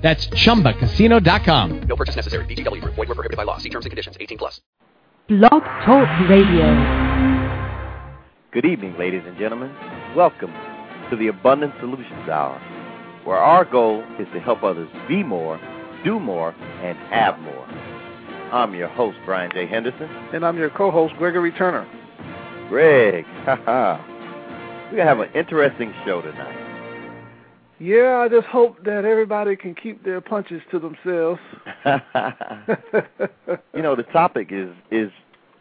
That's chumbacasino.com. No purchase necessary. VGW Group. Void were prohibited by law. See terms and conditions. 18 plus. Blog Talk Radio. Good evening, ladies and gentlemen. Welcome to the Abundant Solutions Hour, where our goal is to help others be more, do more, and have more. I'm your host, Brian J. Henderson. And I'm your co-host, Gregory Turner. Greg, haha. We're going to have an interesting show tonight. Yeah, I just hope that everybody can keep their punches to themselves. you know, the topic is is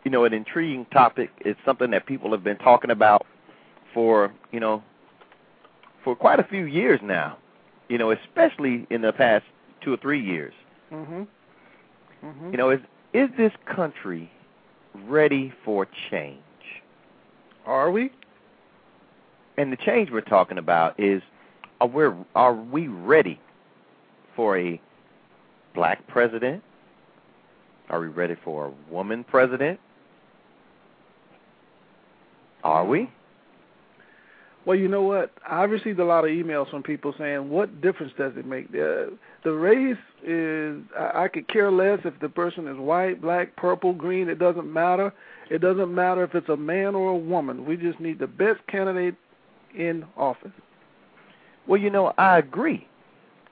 you know an intriguing topic. It's something that people have been talking about for you know for quite a few years now. You know, especially in the past two or three years. Mhm. Mhm. You know, is is this country ready for change? Are we? And the change we're talking about is are we are we ready for a black president? Are we ready for a woman president? Are we? Well, you know what? I received a lot of emails from people saying, "What difference does it make?" The the race is I, I could care less if the person is white, black, purple, green. It doesn't matter. It doesn't matter if it's a man or a woman. We just need the best candidate in office. Well, you know, I agree.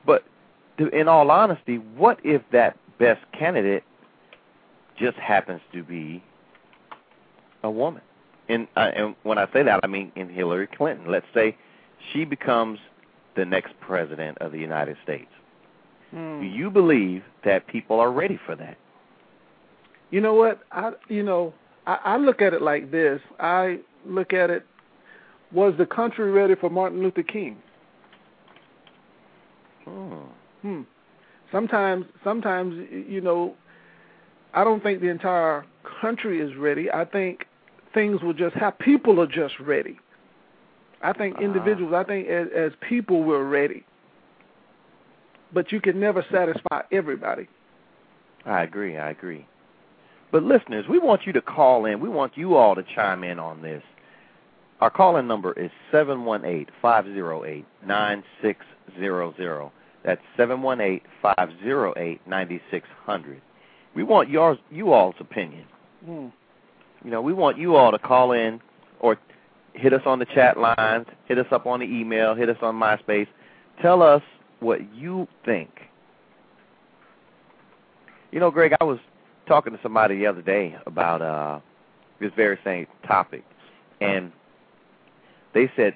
But to, in all honesty, what if that best candidate just happens to be a woman? And, uh, and when I say that, I mean in Hillary Clinton. Let's say she becomes the next president of the United States. Hmm. Do you believe that people are ready for that? You know what? I you know I, I look at it like this. I look at it. Was the country ready for Martin Luther King? Hmm. Hmm. Sometimes, sometimes you know, I don't think the entire country is ready. I think things will just have people are just ready. I think Ah. individuals. I think as, as people we're ready. But you can never satisfy everybody. I agree. I agree. But listeners, we want you to call in. We want you all to chime in on this. Our call-in number is seven one eight five zero eight nine six zero zero. That's seven one eight five zero eight ninety six hundred. We want yours, you all's opinion. Hmm. You know, we want you all to call in or hit us on the chat lines, hit us up on the email, hit us on MySpace. Tell us what you think. You know, Greg, I was talking to somebody the other day about uh this very same topic, and they said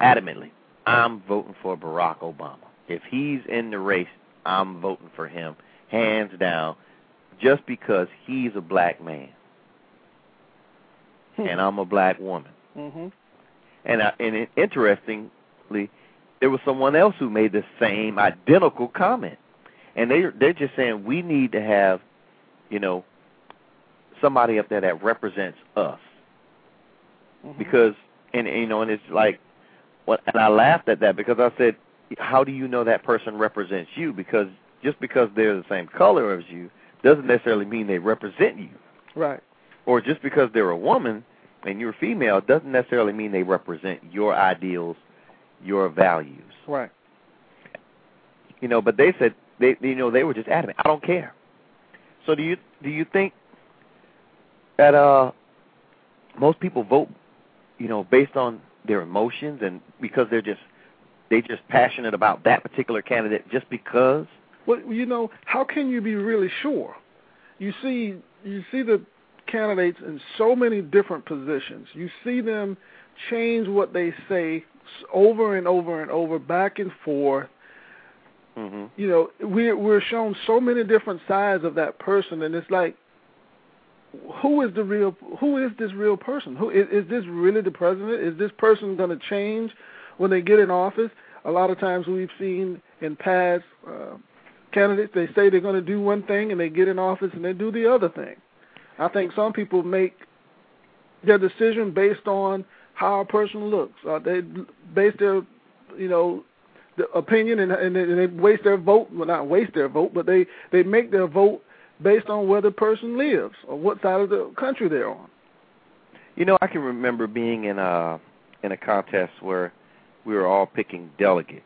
adamantly, "I'm voting for Barack Obama. If he's in the race, I'm voting for him, hands down, just because he's a black man and I'm a black woman." Mhm. And I, and it, interestingly, there was someone else who made the same identical comment, and they they're just saying we need to have, you know, somebody up there that represents us Mhm. because and, and you know and it's like and I laughed at that because I said how do you know that person represents you because just because they're the same color as you doesn't necessarily mean they represent you Right. or just because they're a woman and you're female doesn't necessarily mean they represent your ideals, your values. Right. You know, but they said they you know they were just adamant. I don't care. So do you do you think that uh most people vote, you know, based on their emotions and because they're just they just passionate about that particular candidate just because? Well, you know, how can you be really sure? You see, you see the candidates in so many different positions. You see them change what they say over and over and over, back and forth. Mhm. You know, we're we're shown so many different sides of that person, and it's like, who is the real? Who is this real person? Who is, is this really the president? Is this person going to change when they get in office? A lot of times we've seen in past uh, candidates they say they're going to do one thing and they get in office and they do the other thing. I think some people make their decision based on how a person looks. Uh, they base their, you know, the opinion and, and, they, and they waste their vote. Well, not waste their vote, but they they make their vote based on where the person lives or what side of the country they're on. You know, I can remember being in a in a contest where we were all picking delegates,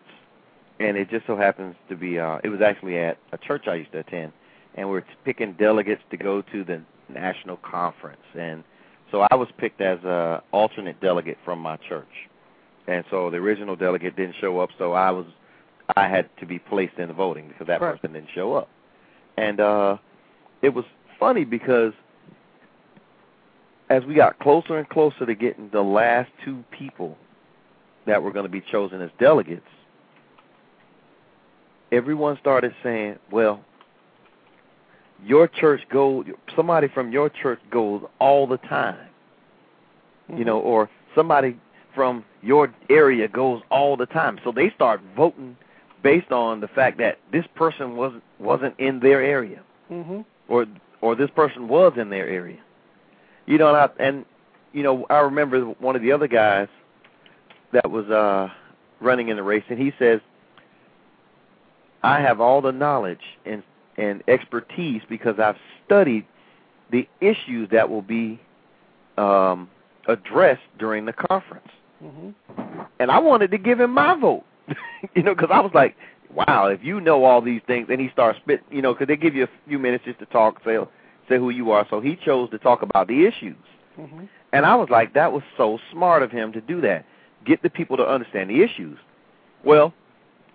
and it just so happens to be uh, it was actually at a church I used to attend, and we we're picking delegates to go to the national conference, and so I was picked as a alternate delegate from my church, and so the original delegate didn't show up, so I was I had to be placed in the voting because that Right. person didn't show up, and uh, it was funny because as we got closer and closer to getting the last two people that were going to be chosen as delegates, everyone started saying, "Well, your church goes. Somebody from your church goes all the time, you know, or somebody from your area goes all the time." So they start voting based on the fact that this person wasn't wasn't in their area Mm-hmm. Or or this person was in their area. You know, and, I, and you know, I remember one of the other guys that was uh running in the race, and he says, "I have all the knowledge and and expertise because I've studied the issues that will be um addressed during the conference." Mm-hmm. and I wanted to give him my vote, you know, because I was like, wow, if you know all these things, and he starts spit, you know, because they give you a few minutes just to talk, say say who you are. So he chose to talk about the issues, Mm-hmm. and I was like, that was so smart of him to do that, get the people to understand the issues. Well,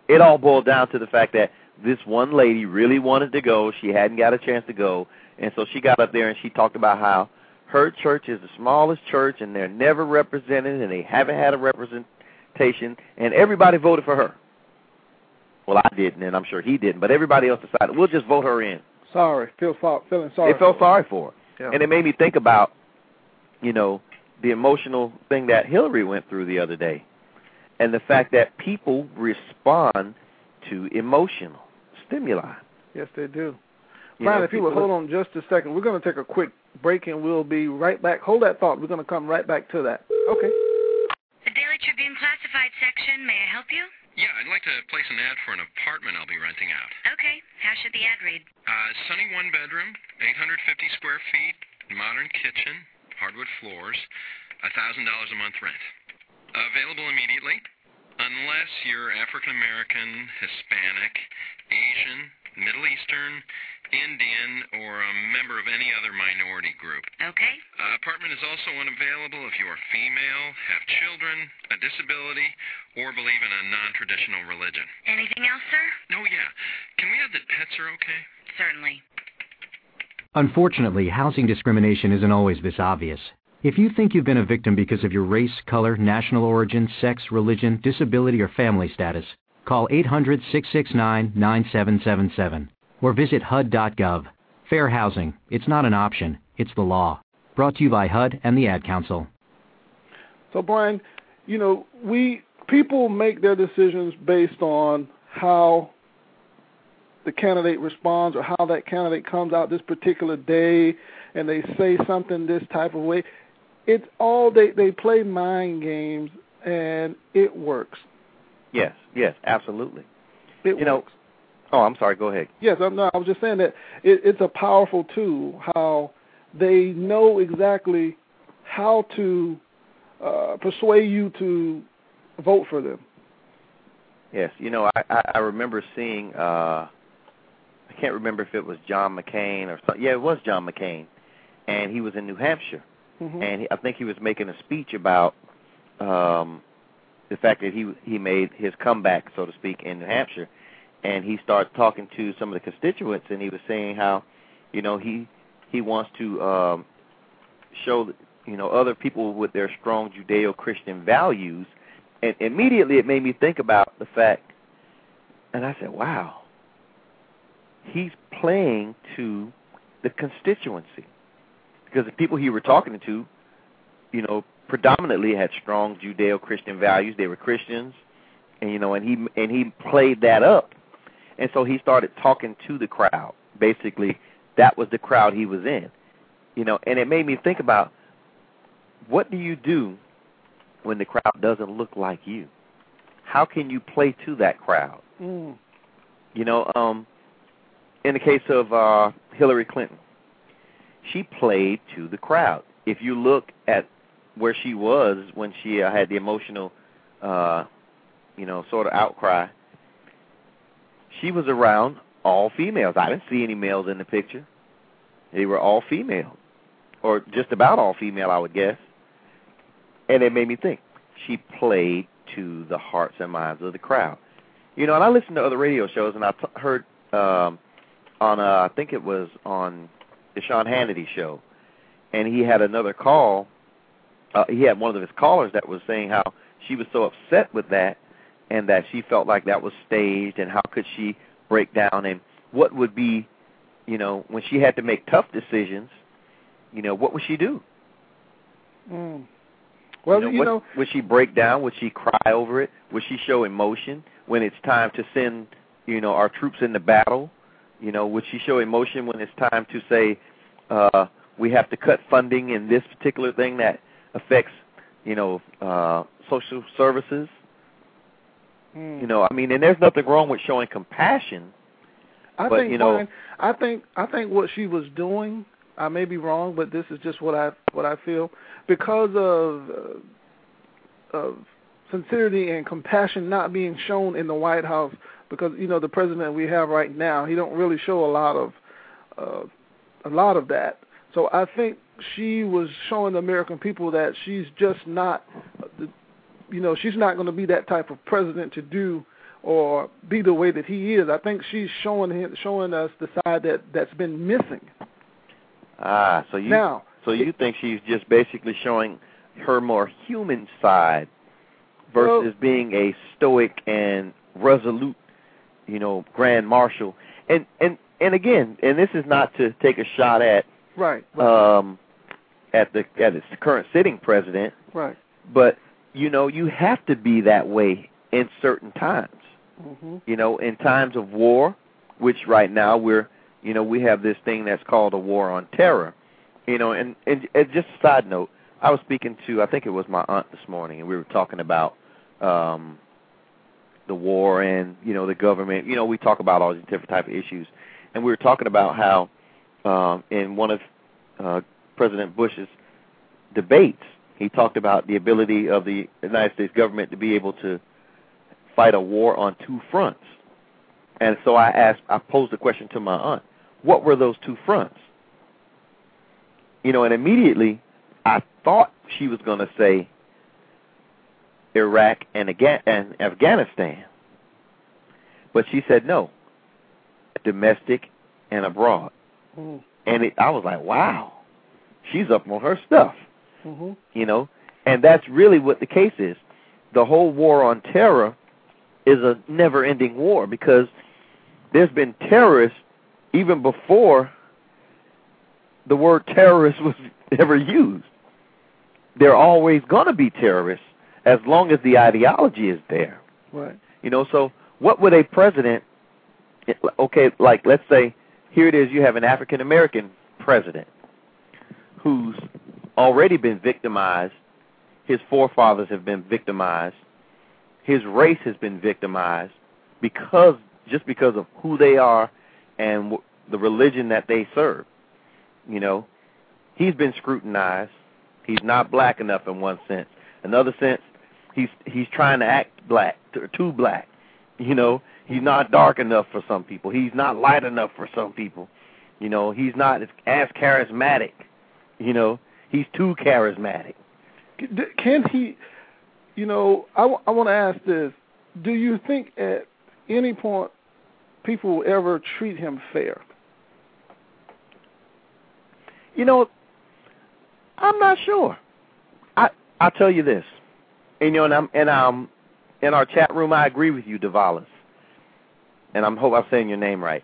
it all boiled down to the fact that this one lady really wanted to go, she hadn't got a chance to go, and so she got up there and she talked about how her church is the smallest church and they're never represented and they haven't had a representation and everybody voted for her. Well, I didn't and I'm sure he didn't, but everybody else decided we'll just vote her in. Sorry, feel so, feeling sorry. They felt for her. sorry for her. Yeah. And it made me think about, you know, the emotional thing that Hillary went through the other day. And the fact that people respond to emotional stimuli. Yes, they do. You Brian, know, if you would hold on just a second, we're going to take a quick break and we'll be right back. Hold that thought. We're going to come right back to that. Okay. The Daily Tribune classified section. May I help you? Yeah, I'd like to place an ad for an apartment I'll be renting out. Okay. How should the ad read? Uh, sunny one bedroom, 850 square feet, modern kitchen, hardwood floors, $1,000 a month rent. Available immediately, unless you're African American, Hispanic, Asian, Middle Eastern, Indian, or a member of any other minority group. Okay. Uh, apartment is also unavailable if you are female, have children, a disability, or believe in a non-traditional religion. Anything else, sir? Oh, yeah. Can we add that pets are okay? Certainly. Unfortunately, housing discrimination isn't always this obvious. If you think you've been a victim because of your race, color, national origin, sex, religion, disability, or family status, call 800-669-9777 or visit HUD.gov. Fair housing. It's not an option. It's the law. Brought to you by HUD and the Ad Council. So, Brian, you know, we people make their decisions based on how the candidate responds or how that candidate comes out this particular day and they say something this type of way. It's all they they play mind games and it works. Yes, yes, absolutely. It You know. Oh, I'm sorry. Go ahead. Yes, I'm not, I was just saying that it, it's a powerful tool. How they know exactly how to uh, persuade you to vote for them. Yes, you know, I I, I remember seeing. uh I can't remember if it was John McCain or something. Yeah, it was John McCain, and he was in New Hampshire, Mhm. and he, I think he was making a speech about um the fact that he he made his comeback, so to speak, in New Hampshire, and he started talking to some of the constituents, and he was saying how, you know, he he wants to um show you know other people with their strong Judeo-Christian values, and immediately it made me think about the fact, and I said, wow, he's playing to the constituency. Because the people he were talking to, you know, predominantly had strong Judeo-Christian values. They were Christians, and you know, and he and he played that up, and so he started talking to the crowd. Basically, that was the crowd he was in, You know, and it made me think about what do you do when the crowd doesn't look like you? How can you play to that crowd? Mm. You know, um, in the case of uh, Hillary Clinton, she played to the crowd. If you look at where she was when she uh, had the emotional, uh, you know, sort of outcry, she was around all females. I didn't see any males in the picture. They were all female, or just about all female, I would guess. And it made me think. She played to the hearts and minds of the crowd. You know, and I listened to other radio shows, and I t- heard um, on uh, I think it was on the Sean Hannity show, and he had another call. Uh, he had one of his callers that was saying how she was so upset with that, and that she felt like that was staged, and how could she break down, and what would be, you know, when she had to make tough decisions, you know, what would she do? Mm. Well, you know, you what, know, would she break down? Would she cry over it? Would she show emotion when it's time to send, you know, our troops into battle? You know, would she show emotion when it's time to say uh, we have to cut funding in this particular thing that affects, you know, uh, social services? mm. You know, I mean, and there's nothing wrong with showing compassion. I but, think you know- Brian, I think I think what she was doing, I may be wrong, but this is just what I what I feel because of uh, of sincerity and compassion not being shown in the White House because you know the president we have right now, he don't really show a lot of uh, a lot of that. So I think she was showing the American people that she's just not you know, she's not going to be that type of president to do or be the way that he is. I think she's showing him, showing us the side that that's been missing. Ah, so you Now, so you think she's just basically showing her more human side versus Well- being a stoic and resolute, you know, grand marshal. And and and again, and this is not to take a shot at right, right, um at the at its current sitting president, right. but you know, you have to be that way in certain times. hmm you know, in times of war, which right now we're, you know, we have this thing that's called a war on terror, you know, and and, and just a side note, I was speaking to, I think it was my aunt this morning, and we were talking about um the war and you know the government. You know, we talk about all these different type of issues, and we were talking about how um in one of uh President Bush's debates, he talked about the ability of the United States government to be able to fight a war on two fronts. And so I asked, I posed the question to my aunt, what were those two fronts? You know, and immediately I thought she was going to say Iraq and, Aga- and Afghanistan. But she said no, domestic and abroad. hmm And it, I was like, wow, she's up on her stuff hmm you know? And that's really what the case is. The whole war on terror is a never ending war because there's been terrorists even before the word terrorist was ever used. There are always going to be terrorists as long as the ideology is there. Right. you know so what would a president okay like let's say here it is you have an african american president who's already been victimized his forefathers have been victimized his race has been victimized because just because of who they are and w- the religion that they serve you know? He's been scrutinized. He's not black enough in one sense. Another sense he's he's trying to act black t- too black you know? He's not dark enough for some people. He's not light enough for some people you know? He's not as charismatic you know he's too charismatic Can he? You know, I, w- I want to ask this: Do you think at any point people will ever treat him fair? You know, I'm not sure. I I'll tell you this. And you know, and I'm and um in our chat room I agree with you, Davalis. And I'm hope I'm saying your name right.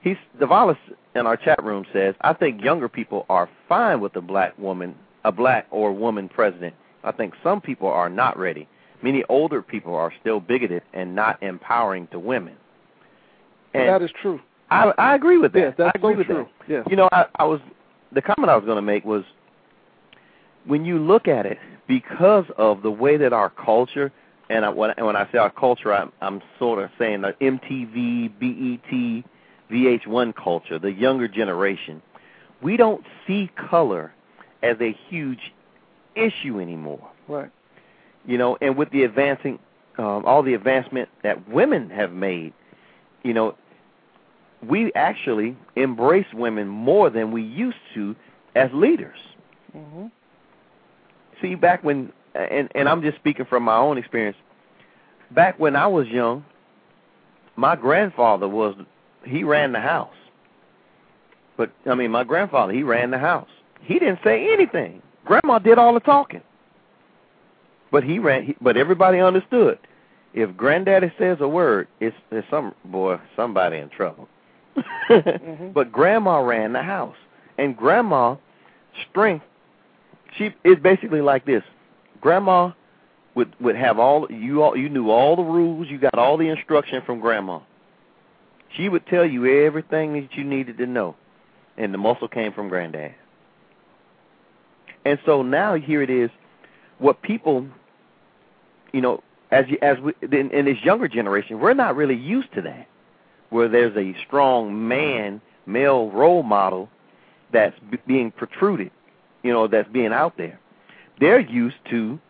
He's Davalis in our chat room says, I think younger people are fine with a black woman a black or woman president. I think some people are not ready. Many older people are still bigoted and not empowering to women. And that is true. I I agree with that. Yes, that's I agree so with true. that. Yes. You know, I, I was the comment I was going to make was when you look at it, because of the way that our culture, and I, when, when I say our culture, I'm, I'm sort of saying the MTV, BET, VH1 culture, the younger generation, we don't see color as a huge issue anymore. Right. You know, and with the advancing, um, all the advancement that women have made, you know, we actually embrace women more than we used to as leaders. hmm See, back when, and and I'm just speaking from my own experience. Back when I was young, my grandfather was he ran the house. But I mean, my grandfather he ran the house. He didn't say anything. Grandma did all the talking. But he ran. He, but everybody understood. If granddaddy says a word, it's, it's some boy, somebody in trouble. Mhm. But grandma ran the house, and grandma strength. She is basically like this. Grandma would would have all you all you knew all the rules. You got all the instruction from grandma. She would tell you everything that you needed to know, and the muscle came from granddad. And so now here it is, what people, you know, as you, as we in, in this younger generation, we're not really used to that, where there's a strong man, male role model that's b- being protruded, you know, that's being out there. They're used to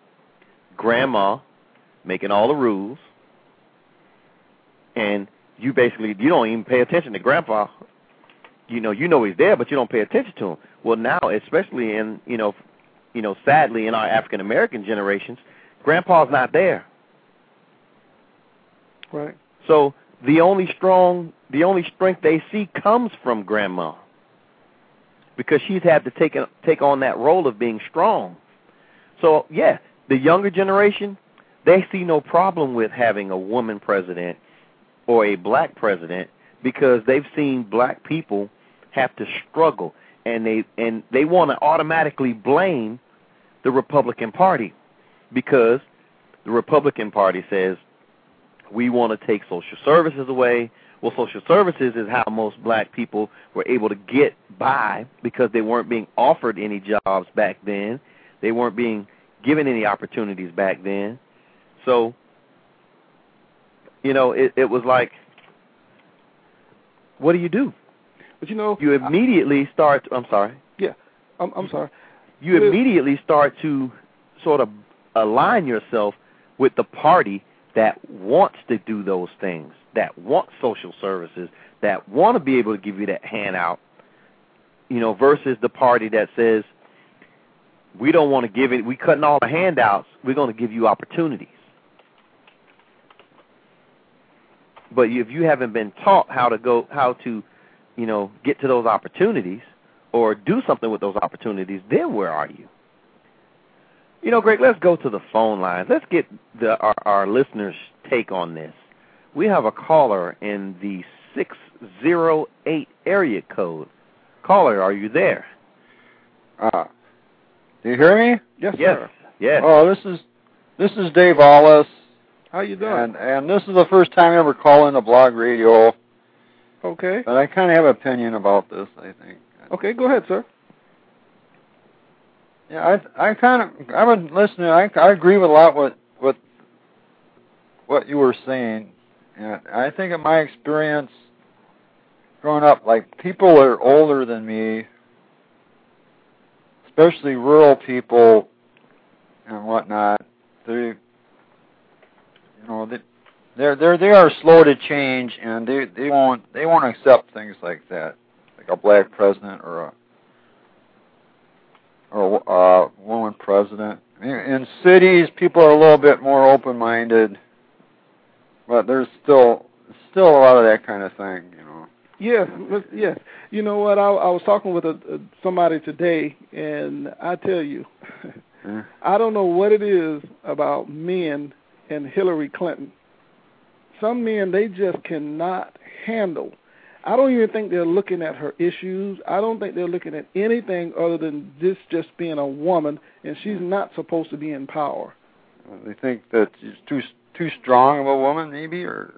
grandma making all the rules, and you basically you don't even pay attention to grandpa. You know, you know he's there, but you don't pay attention to him. Well, now, especially in you know, you know, sadly in our African American generations, grandpa's not there. Right. So the only strong, the only strength they see comes from grandma, because she's had to take take on that role of being strong. So yeah, the younger generation, they see no problem with having a woman president or a black president because they've seen black people have to struggle and they and they want to automatically blame the Republican Party because the Republican Party says we want to take social services away. Well, social services is how most black people were able to get by because they weren't being offered any jobs back then. They weren't being given any opportunities back then. So, you know, it, it was like, what do you do? But you know, You immediately start. I'm sorry. I'm, I'm sorry. You Yeah. immediately start to sort of align yourself with the party that wants to do those things, that want social services, that want to be able to give you that handout, you know, versus the party that says, we don't want to give it, we cutting all the handouts, we're going to give you opportunities. But if you haven't been taught how to go, how to, you know, get to those opportunities or do something with those opportunities, then where are you? You know, Greg, let's go to the phone lines. Let's get the, our, our listeners' take on this. We have a caller in the 608 area code. Caller, are you there? Uh, do you hear me? Yes, Yes. sir. Yes. Oh, this is this is Dave Wallace, How you doing? and and this is the first time I ever call into blog radio. okay. But I kind of have an opinion about this. I think. Okay, go ahead, sir. Yeah, I I kind of I've been listening. I I agree with a lot with with what you were saying, and I think in my experience growing up, like people are older than me, especially rural people and whatnot, they you know they they're they're they are slow to change, and they they won't they won't accept things like that, like a black president or a or a uh, woman president. In, cities, people are a little bit more open-minded, but there's still still a lot of that kind of thing, you know. Yes, but- yes. You know what? I, I was talking with a, a, somebody today, and I tell you, Yeah. I don't know what it is about men and Hillary Clinton. Some men they just cannot handle. I don't even think they're looking at her issues. I don't think they're looking at anything other than this just being a woman, and she's not supposed to be in power. They think that she's too too strong of a woman, maybe, or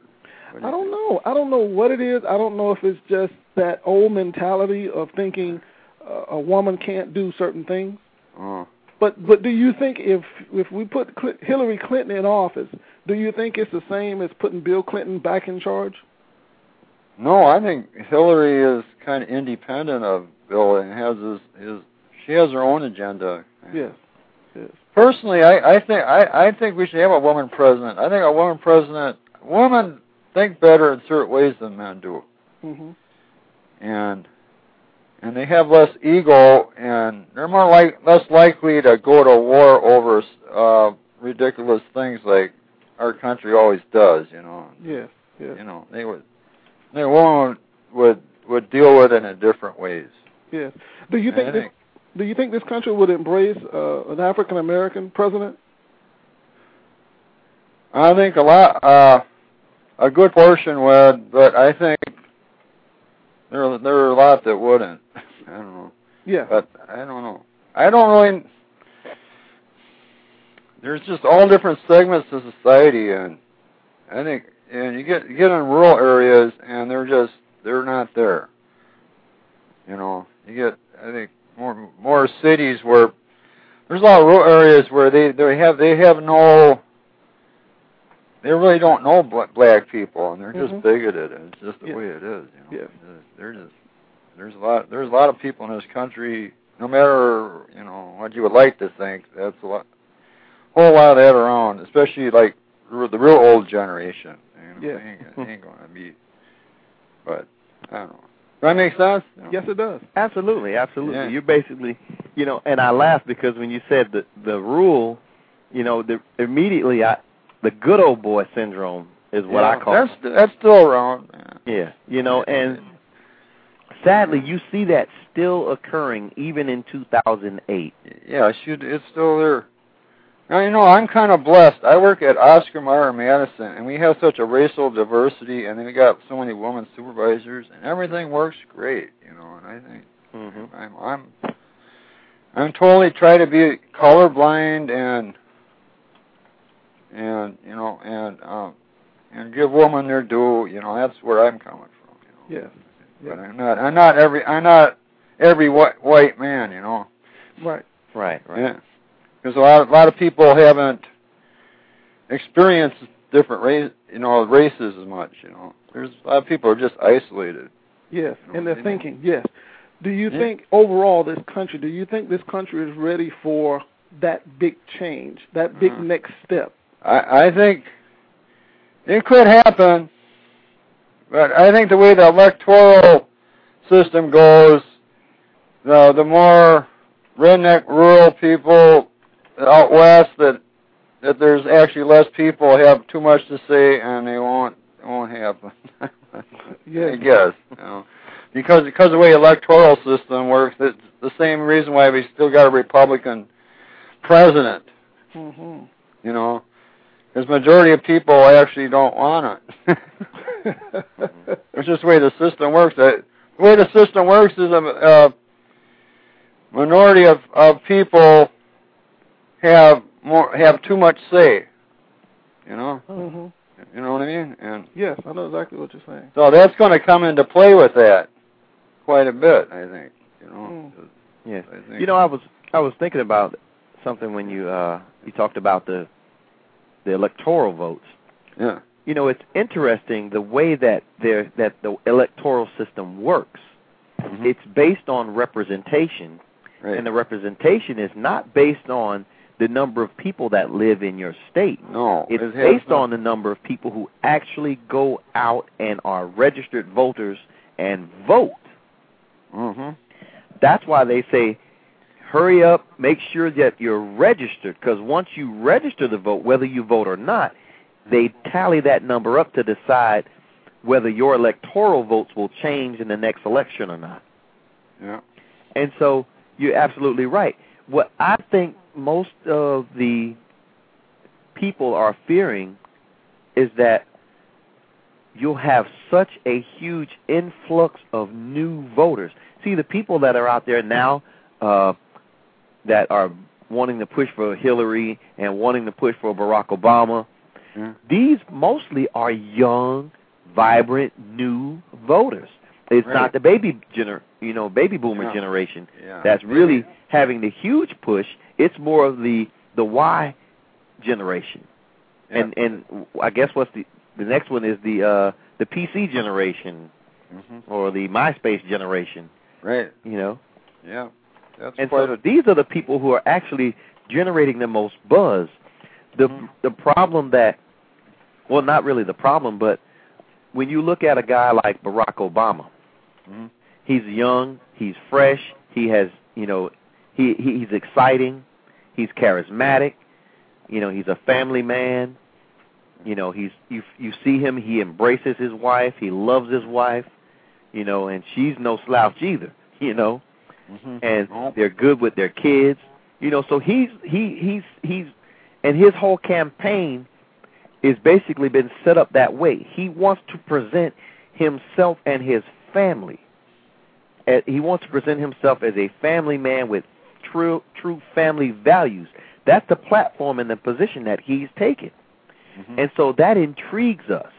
do I don't think? know. I don't know what it is. I don't know if it's just that old mentality of thinking a, a woman can't do certain things. Uh, But but do you think if if we put Cl- Hillary Clinton in office, do you think it's the same as putting Bill Clinton back in charge? no, I think Hillary is kind of independent of Bill and has his his. She has her own agenda. Yes. Yes. Personally, I I think I I think we should have a woman president. I think a woman president. Women think better in certain ways than men do, Mhm. and and they have less ego, and they're more like less likely to go to war over uh ridiculous things like our country always does. You know. Yeah. Yeah. You know, they would. The woman would would deal with it in different ways. Yes. Do you And think this, do you think this country would embrace uh, an African American president? I think a lot, uh, a good portion would, but I think there there are a lot that wouldn't. I don't know, Yeah. but I don't know. I don't really. There's just all different segments of society, and I think, and you get you get in rural areas, and they're just they're not there. You know, you get I think more more cities where there's a lot of rural areas where they they have they have no they really don't know black people and they're just Mhm. bigoted and it's just the Yeah. way it is you know Yeah. they're just there's a lot there's a lot of people in this country no matter you know what you would like to think that's a lot whole lot of that around especially like the real old generation you know Yeah. ain't, ain't gonna be but I don't know does that make sense You know? Yes, it does. Absolutely, absolutely. Yeah. You basically, you know, and I laugh because when you said the the rule, you know, the immediately I the good old boy syndrome is what I Yeah, call. that's it. that's still around yeah. Yeah, you know, and sadly you see that still occurring even in 2008. Yeah, should it's still there. Now you know I'm kind of blessed. I work at Oscar Mayer Madison, and we have such a racial diversity, and then we got so many women supervisors, and everything works great. You know, and I think Mm-hmm. I'm I'm I'm totally try to be colorblind and and you know and um and give women their due. You know, that's where I'm coming from. You know. Yes. But I'm not I'm not every I'm not every white white man. You know. Right. Right, right. Yeah, because a lot, a lot of people haven't experienced different race, you know, races as much. You know, there's a lot of people are just isolated. Yes, You know, and they're they- thinking. Yes. Do you Yeah. think overall this country? Do you think this country is ready for that big change, that big Uh. next step? I, I think it could happen, but I think the way the electoral system goes, the the more redneck rural people out west that that there's actually less people have too much to say and they won't it won't happen. yeah, I guess. You know. Because because of the way electoral system works, it's the same reason why we still got a Republican president. Mm-hmm. You know, because majority of people actually don't want it. it's just the way the system works. The the way the system works is a, a minority of of people have more have too much say. You know, hmm you know what I mean? And Yes, I know exactly what you're saying. so that's going to come into play with that quite a bit, I think. You know, Mm. Yes. I think. You know, I was I was thinking about something when you uh you talked about the the electoral votes. yeah, You know, it's interesting the way that there that the electoral system works. Mhm. It's based on representation, right. and the representation is not based on the number of people that live in your state. no, It's it based on the number of people who actually go out and are registered voters and vote. Mhm. That's why they say, hurry up, make sure that you're registered, because once you register the vote, whether you vote or not, they tally that number up to decide whether your electoral votes will change in the next election or not. Yeah. And so you're absolutely right. What I think most of the people are fearing is that you'll have such a huge influx of new voters. See, the people that are out there now uh, that are wanting to push for Hillary and wanting to push for Barack Obama, Yeah. these mostly are young, vibrant, new voters. It's Right. not the baby gener, you know, baby boomer Yeah. generation Yeah. that's really having the huge push. It's more of the the Y generation. Yeah. And and I guess what's the the next one is the uh the PC generation Mhm. or the MySpace generation, Right. you know. Yeah. That's And quite so these are the people who are actually generating the most buzz. The Mhm. the problem that well not really the problem, but when you look at a guy like Barack Obama, Mhm. he's young, he's fresh, he has, you know, he, he he's exciting, he's charismatic, you know, he's a family man. You know, he's you you see him, he embraces his wife, he loves his wife, you know, and she's no slouch either, you know Mhm. and they're good with their kids. You know, so he's he he's he's and his whole campaign is basically been set up that way. He wants to present himself and his family. He wants to present himself as a family man with true true family values. That's the platform and the position that he's taken. Mhm. And so that intrigues us.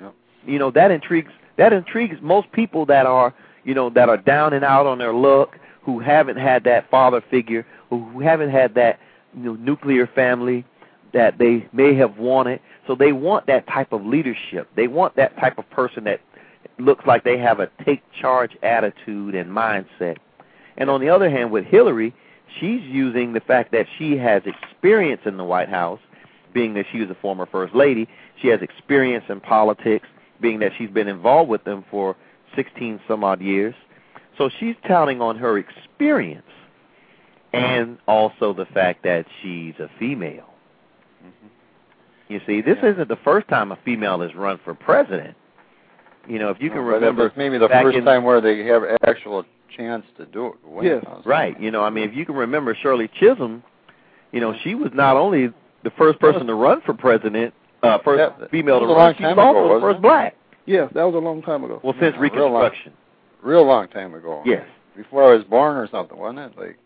Yep. You know, that intrigues that intrigues most people that are, you know, that are down and out on their luck, who haven't had that father figure, who, haven't had that you know, nuclear family that they may have wanted. So they want that type of leadership. They want that type of person that looks like they have a take charge attitude and mindset. And on the other hand, with Hillary, she's using the fact that she has experience in the White House, being that she was a former first lady. She has experience in politics, being that she's been involved with them for 16 some odd years. So she's counting on her experience and also the fact that she's a female. You see, this Yeah. isn't the first time a female has run for president. You know, if you can No, remember maybe the first in- time where they have actual chance to do it. win Yes. Right. You know, I mean, if you can remember Shirley Chisholm, you know, she was not only the first person to run for president, uh, first Yeah, female to run, long she also the first it? black. Yes, that was a long time ago. Well, since Yeah, real long. Reconstruction. Real long time ago. Yes. Before I was born or something, wasn't it? Like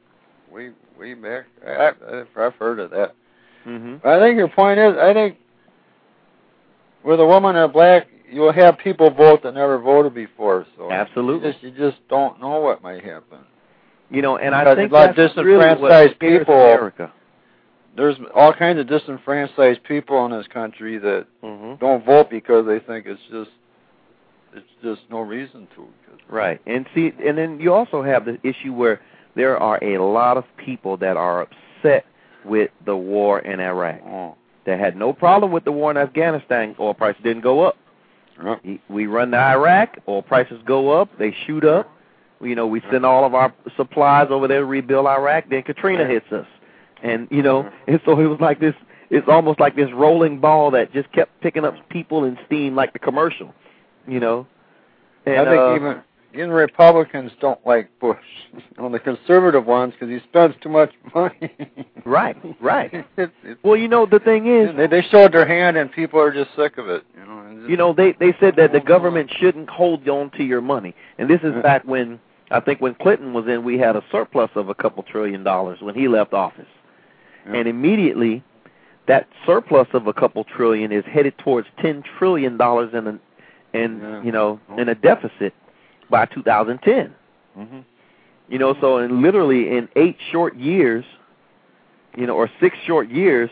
way way back. I, I've heard of that. hmm I think your point is, I think with a woman and a black, you'll have people vote that never voted before. So Absolutely. you just, you just don't know what might happen. You know, and I think a lot of that's really disenfranchised scares people- America. There's all kinds of disenfranchised people in this country that hmm don't vote because they think it's just it's just no reason to. Right. And see, and then you also have the issue where there are a lot of people that are upset with the war in Iraq. Oh, That had no problem with the war in Afghanistan. Oil prices didn't go up. We run to Iraq, oil prices go up, they shoot up. You know, we send all of our supplies over there to rebuild Iraq. Then Katrina hits us, and you know, uh-huh. and so it was like this. It's almost like this rolling ball that just kept picking up people and steam, like the commercial. You know, and I think uh, even even Republicans don't like Bush. On the conservative ones, because he spends too much money. right, right. It's- it's- Well, you know, the thing is, they they showed their hand, and people are just sick of it. You know. just- you know, they they said that the government shouldn't hold on to your money, and this is back when I think when Clinton was in, we had a surplus of a couple trillion dollars when he left office. Yeah. and immediately that surplus of a couple trillion is headed towards ten trillion dollars in a in Yeah. you know in a deficit by 2010 Mhm. you know so in literally in eight short years you know or six short years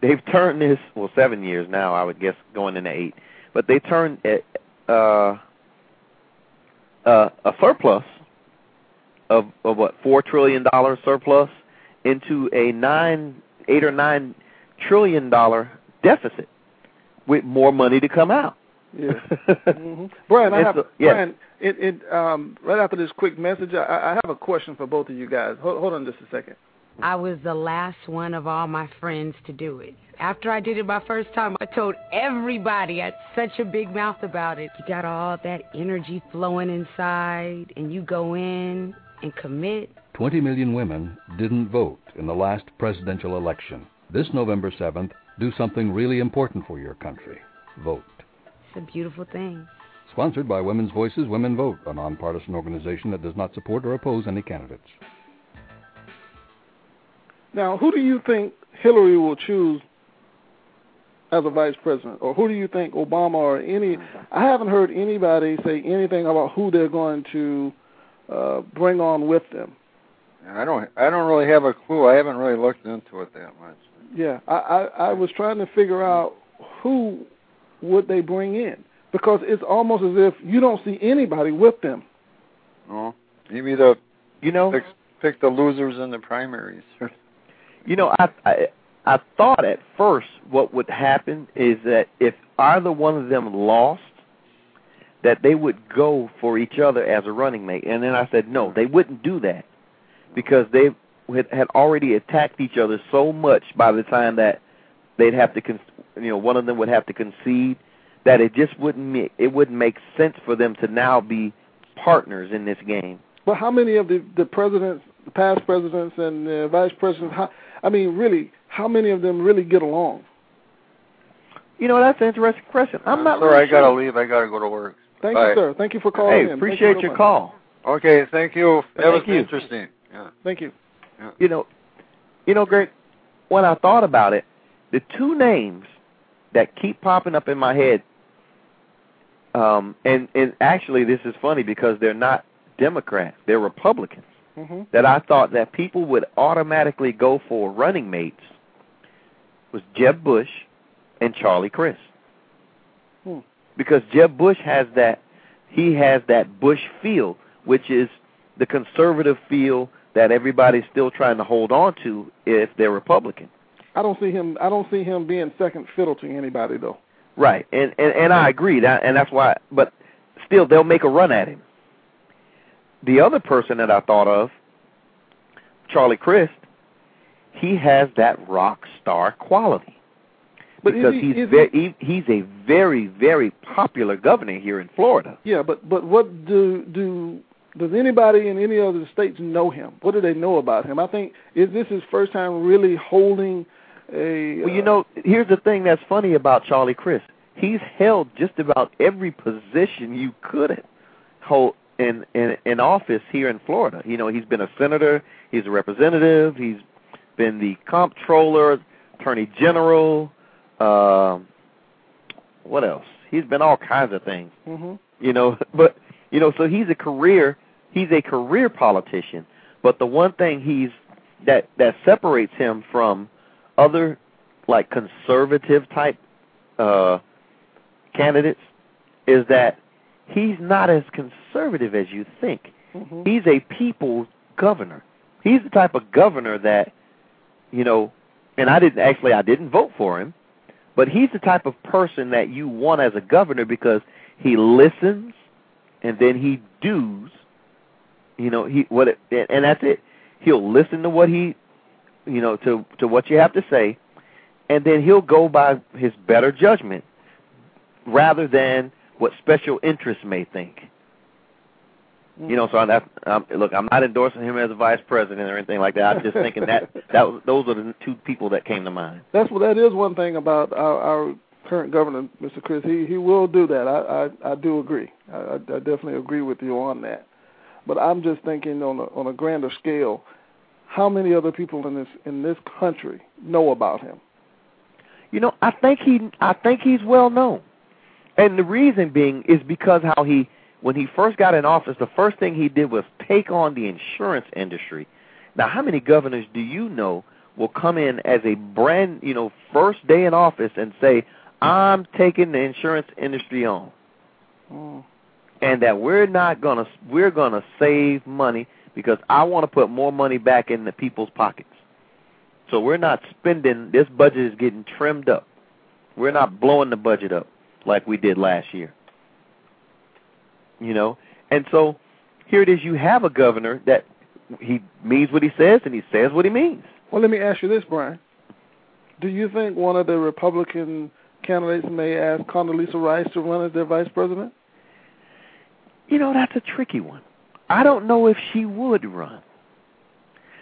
they've turned this well seven years now i would guess going into eight but they turned it, uh uh a surplus of of what four trillion dollar surplus into a nine eight or nine trillion dollar deficit with more money to come out Yeah. hmm Brian, I have a- yes. Brian. It, it um right after this quick message, I, I have a question for both of you guys. Hold, hold on just a second. I was the last one of all my friends to do it. After I did it my first time, I told everybody. I had such a big mouth about it. You got all that energy flowing inside, and you go in and commit. 20 million women didn't vote in the last presidential election. This November 7th, do something really important for your country. Vote. It's a beautiful thing. Sponsored by Women's Voices Women Vote, a nonpartisan organization that does not support or oppose any candidates. Now, who do you think Hillary will choose as a vice president, or who do you think Obama or any? I haven't heard anybody say anything about who they're going to uh, bring on with them. I don't. I don't really have a clue. I haven't really looked into it that much. Yeah, I, I I was trying to figure out who would they bring in because it's almost as if you don't see anybody with them. Oh, no, maybe the You know, pick, pick the losers in the primaries. you know, I, I I thought at first what would happen is that if either one of them lost, that they would go for each other as a running mate. And then I said no, they wouldn't do that because they had, had already attacked each other so much by the time that they'd have to, con- you know, one of them would have to concede that it just wouldn't make it wouldn't make sense for them to now be partners in this game. But how many of the the presidents, the past presidents and uh, vice presidents, how, I mean, really, how many of them really get along? You know, that's an interesting question. I'm not Sorry, really I gotta sure. leave. I gotta go to work. Thank Bye. you, sir. Thank you for calling Hey, in. Appreciate you so your much. call. Okay, thank you. That Thank was you. interesting. Yeah. Thank you. you know, you know, Greg, when I thought about it, the two names that keep popping up in my head, um, and and actually this is funny because they're not Democrats, they're Republicans. hmm That I thought that people would automatically go for running mates was Jeb Bush and Charlie Crist. Hmm. Because Jeb Bush has that he has that Bush feel, which is the conservative feel that everybody's still trying to hold on to if they're Republican. I don't see him. I don't see him being second fiddle to anybody though. Right, and and, and I agree that, and that's why. But still, they'll make a run at him. The other person that I thought of, Charlie Crist, he has that rock star quality But because he- he's very, he, he's a very very popular governor here in Florida. Yeah, but but what do do does anybody in any other states know him? What do they know about him? I think is this his first time really holding a. Well, you uh, know, here's the thing that's funny about Charlie Crist. He's held just about every position you could hold in in in office here in Florida. You know, he's been a senator, he's a representative, he's been the comptroller, attorney general, um what else? He's been all kinds of things. mhm. You know, but you know, so he's a career he's a career politician. But the one thing he's that that separates him from other like conservative type uh candidates is that he's not as conservative as you think. Mhm. He's a people's governor. He's the type of governor that you know, and I didn't actually I didn't vote for him, but he's the type of person that you want as a governor because he listens and then he does. You know, he what it, and that's it. He'll listen to what he you know, to to what you have to say and then he'll go by his better judgment rather than what special interests may think. You know, so that um, look, I'm not endorsing him as a vice president or anything like that. I'm just thinking that that was, those are the two people that came to mind. That's what that is one thing about our, our current governor, Mr. Crist. He he will do that. I I, I do agree. I, I I definitely agree with you on that. But I'm just thinking on a on a grander scale, how many other people in this in this country know about him? You know, I think he I think he's well known. And the reason being is because how he when he first got in office, the first thing he did was take on the insurance industry. Now, how many governors do you know will come in as a brand, you know, first day in office and say, "I'm taking the insurance industry on." Mm. and that we're not gonna we're gonna save money because I want to put more money back in the people's pockets. So we're not spending. This budget is getting trimmed up. We're not blowing the budget up like we did last year. You know, and so here it is. You have a governor that he means what he says and he says what he means. Well, let me ask you this, Brian. Do you think one of the Republican candidates may ask Condoleezza Rice to run as their vice president? You know, that's a tricky one. I don't know if she would run.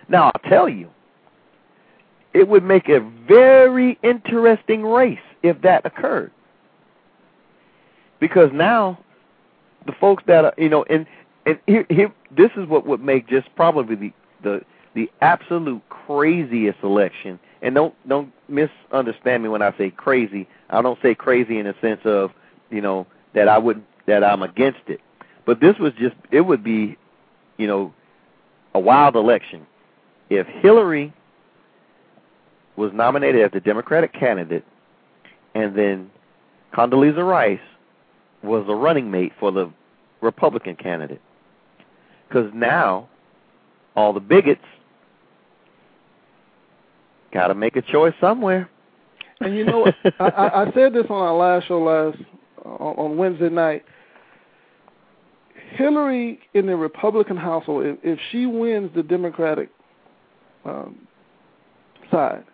Now, I'll tell you, it would make a very interesting race if that occurred. Because now, the folks that are, you know, and and here, here this is what would make just probably the the the absolute craziest election And don't don't misunderstand me when I say crazy. I don't say crazy in the sense of you know that I would that I'm against it. But this was just it would be, you know, a wild election if Hillary was nominated as the Democratic candidate, and then Condoleezza Rice was a running mate for the Republican candidate. Because now, all the bigots got to make a choice somewhere. And you know. I, I, said this on our last show last on Wednesday night. Hillary in the Republican household, if, if she wins the Democratic um, side,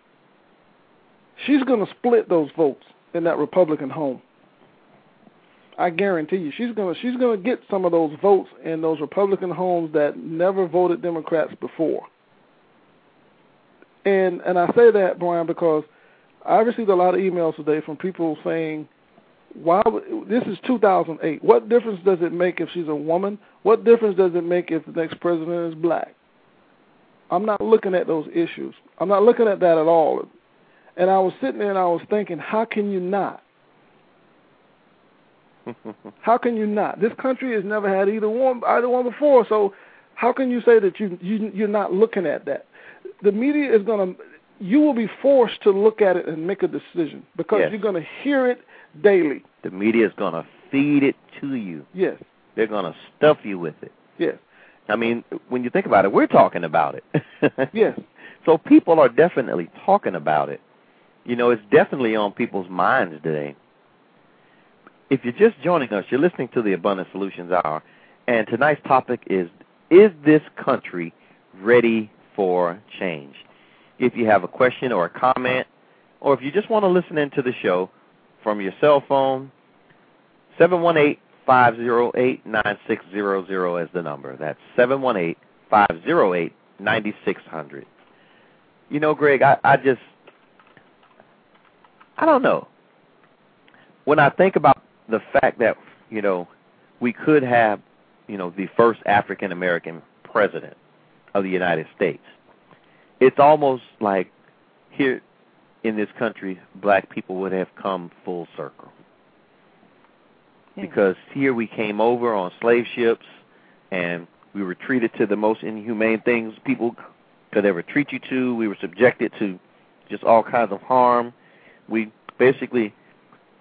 she's going to split those votes in that Republican home. I guarantee you, she's gonna she's gonna get some of those votes in those Republican homes that never voted Democrats before. And and I say that, Brian, because I received a lot of emails today from people saying, "Why this is 2008? What difference does it make if she's a woman? What difference does it make if the next president is black?" I'm not looking at those issues. I'm not looking at that at all. And I was sitting there and I was thinking, how can you not? how can you not? This country has never had either one either one before, so how can you say that you, you you're not looking at that? The media is going to you will be forced to look at it and make a decision because Yes. you're going to hear it daily. The media is going to feed it to you. Yes. They're going to stuff you with it. Yes. I mean, when you think about it, we're talking about it. Yes. So people are definitely talking about it. You know, it's definitely on people's minds today. If you're just joining us, you're listening to the Abundant Solutions Hour, and tonight's topic is Is this country ready for change? If you have a question or a comment, or if you just want to listen into the show from your cell phone, 718 508 9600 is the number. That's 718 508 9600. You know, Greg, I, I just, I don't know. When I think about the fact that, you know, we could have, you know, the first African American president of the United States, it's almost like here in this country, black people would have come full circle. Because here we came over on slave ships and we were treated to the most inhumane things people could ever treat you to. We were subjected to just all kinds of harm. We basically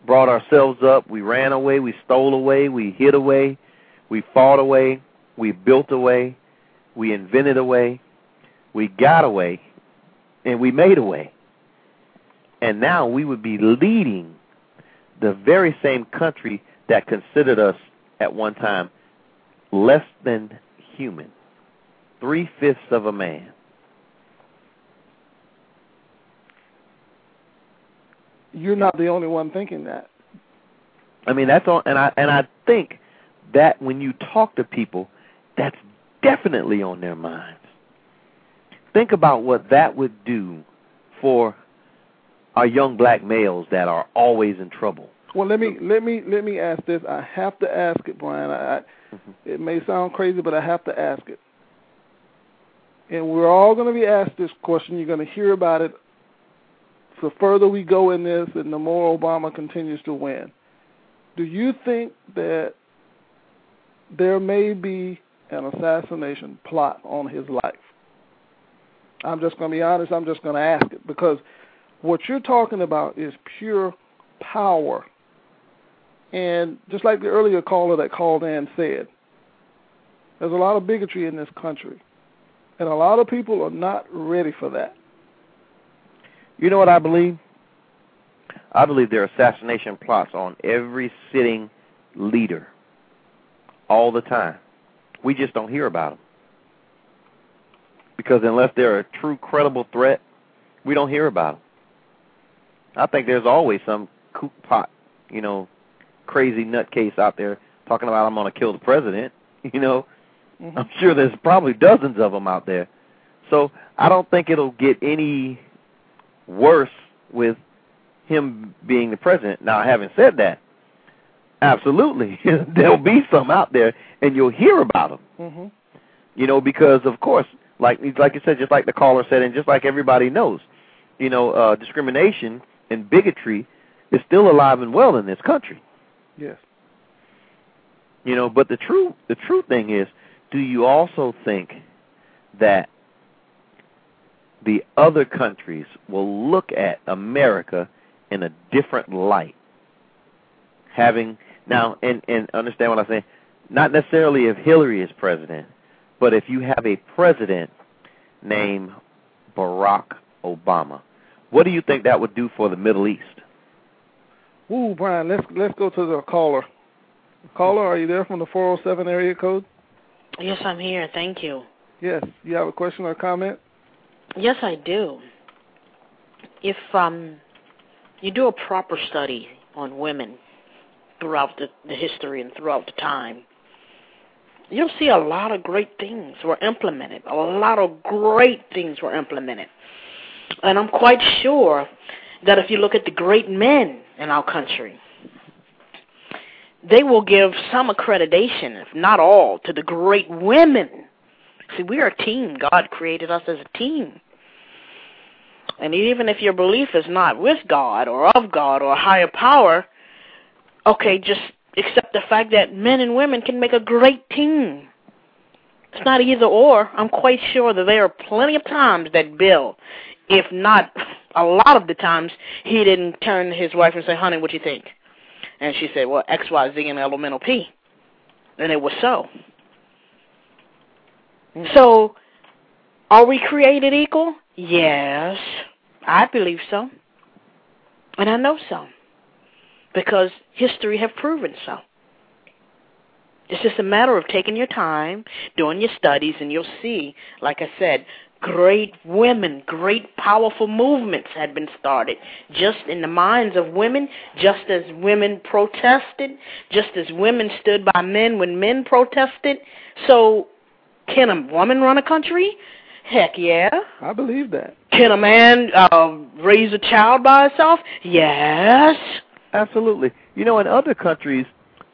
brought ourselves up. We ran away. We stole away. We hid away. We fought away. We built away. We invented away. We got away. And we made away. And now we would be leading the very same country that considered us at one time less than human, three fifths of a man. You're not the only one thinking that. I mean that's on and I and I think that when you talk to people, that's definitely on their minds. Think about what that would do for our young black males that are always in trouble. Well, let me let me let me ask this. I have to ask it, Brian. I, I, mm-hmm. it may sound crazy, but I have to ask it. And we're all going to be asked this question. You're going to hear about it. The further we go in this, and the more Obama continues to win, do you think that there may be an assassination plot on his life? I'm just going to be honest. I'm just going to ask it because what you're talking about is pure power. And just like the earlier caller that called in said, there's a lot of bigotry in this country. And a lot of people are not ready for that. You know what I believe? I believe there are assassination plots on every sitting leader all the time. We just don't hear about them. Because unless they're a true credible threat, we don't hear about them. I think there's always some kook pot, you know, crazy nutcase out there talking about I'm going to kill the president. You know, I'm sure there's probably dozens of them out there. So I don't think it'll get any worse with him being the president. Now, having said that, absolutely there'll be some out there, and you'll hear about them. Mm-hmm. You know, because of course, like like you said, just like the caller said, and just like everybody knows, you know, uh, discrimination and bigotry is still alive and well in this country. Yes. You know, but the true the true thing is, do you also think that the other countries will look at America in a different light? Having now and and understand what I'm saying, not necessarily if Hillary is president, but if you have a president named Barack Obama, what do you think that would do for the Middle East? Ooh, Brian, let's let's go to the caller. Caller, are you there from the 407 area code? Yes, I'm here. Thank you. Yes. You have a question or comment? Yes, I do. If um, you do a proper study on women throughout the, the history and throughout the time, you'll see a lot of great things were implemented. A lot of great things were implemented. And I'm quite sure that if you look at the great men in our country, they will give some accreditation, if not all, to the great women. See, we are a team. God created us as a team. And even if your belief is not with God or of God or higher power, okay, just accept the fact that men and women can make a great team. It's not either or. I'm quite sure that there are plenty of times that Bill, if not a lot of the times, he didn't turn to his wife and say, honey, what do you think? And she said, well, X, Y, Z, and elemental P. And it was so. Mm. So, are we created equal? Yes, I believe so. And I know so. Because history have proven so. It's just a matter of taking your time, doing your studies, and you'll see, like I said, great women, great powerful movements had been started just in the minds of women, just as women protested, just as women stood by men when men protested. So, can a woman run a country? Heck yeah. I believe that. Can a man uh, raise a child by himself? Yes. Absolutely. You know, in other countries,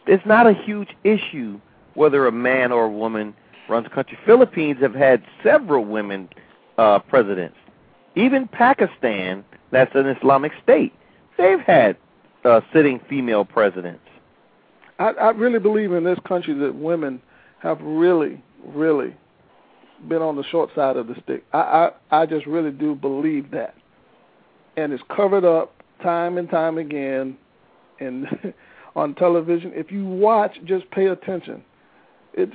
it's not a huge issue whether a man or a woman runs a country. Philippines have had several women uh, presidents. Even Pakistan, that's an Islamic state, they've had uh, sitting female presidents. I, I really believe in this country that women have really, really been on the short side of the stick. I, I, I just really do believe that, and it's covered up time and time again, and on television. If you watch, just pay attention. It's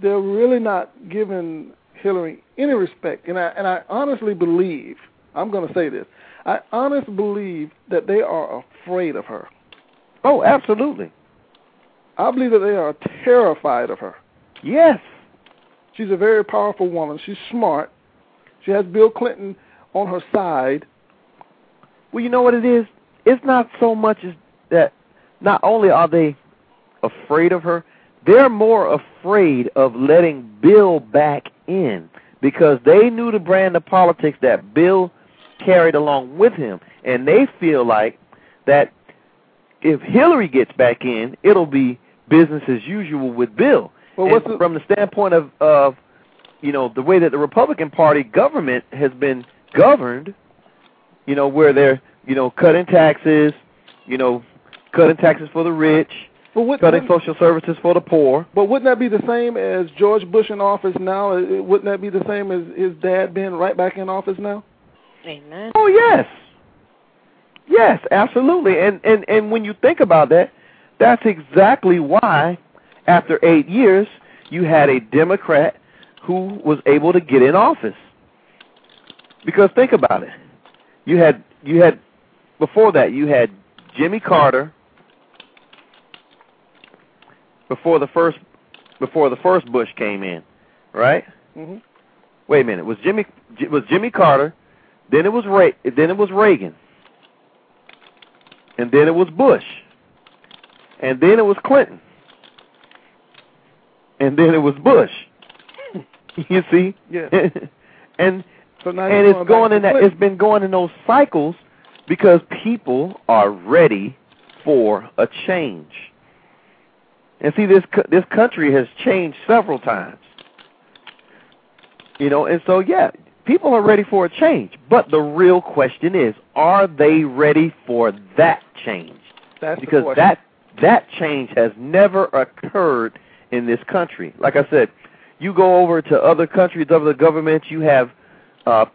they're really not giving Hillary any respect, and I and I honestly believe I'm going to say this. I honestly believe that they are afraid of her. Oh, absolutely. I believe that they are terrified of her. Yes. She's a very powerful woman. She's smart. She has Bill Clinton on her side. Well, you know what it is? It's not so much as that not only are they afraid of her, they're more afraid of letting Bill back in because they knew the brand of politics that Bill carried along with him. And they feel like that if Hillary gets back in, it'll be business as usual with Bill. Well, what's the, from the standpoint of, of you know, the way that the Republican Party government has been governed, you know, where they're, you know, cutting taxes, you know, cutting taxes for the rich, but what, cutting social services for the poor. But wouldn't that be the same as George Bush in office now? Wouldn't that be the same as his dad being right back in office now? Amen. Oh yes, yes, absolutely. And and and when you think about that, that's exactly why, after eight years, you had a Democrat who was able to get in office. Because think about it, you had you had before that you had Jimmy Carter before the first before the first Bush came in, right? Mm-hmm. Wait a minute. Was Jimmy was Jimmy Carter? Then it was Ray, then it was Reagan. And then it was Bush. And then it was Clinton. And then it was Bush. you see? Yeah. and so now and it's going in that it's been going in those cycles because people are ready for a change. And see, this this country has changed several times. You know, and so yeah, people are ready for a change. But the real question is, are they ready for that change? That's because that that change has never occurred in this country. Like I said, you go over to other countries, other governments. You have uh,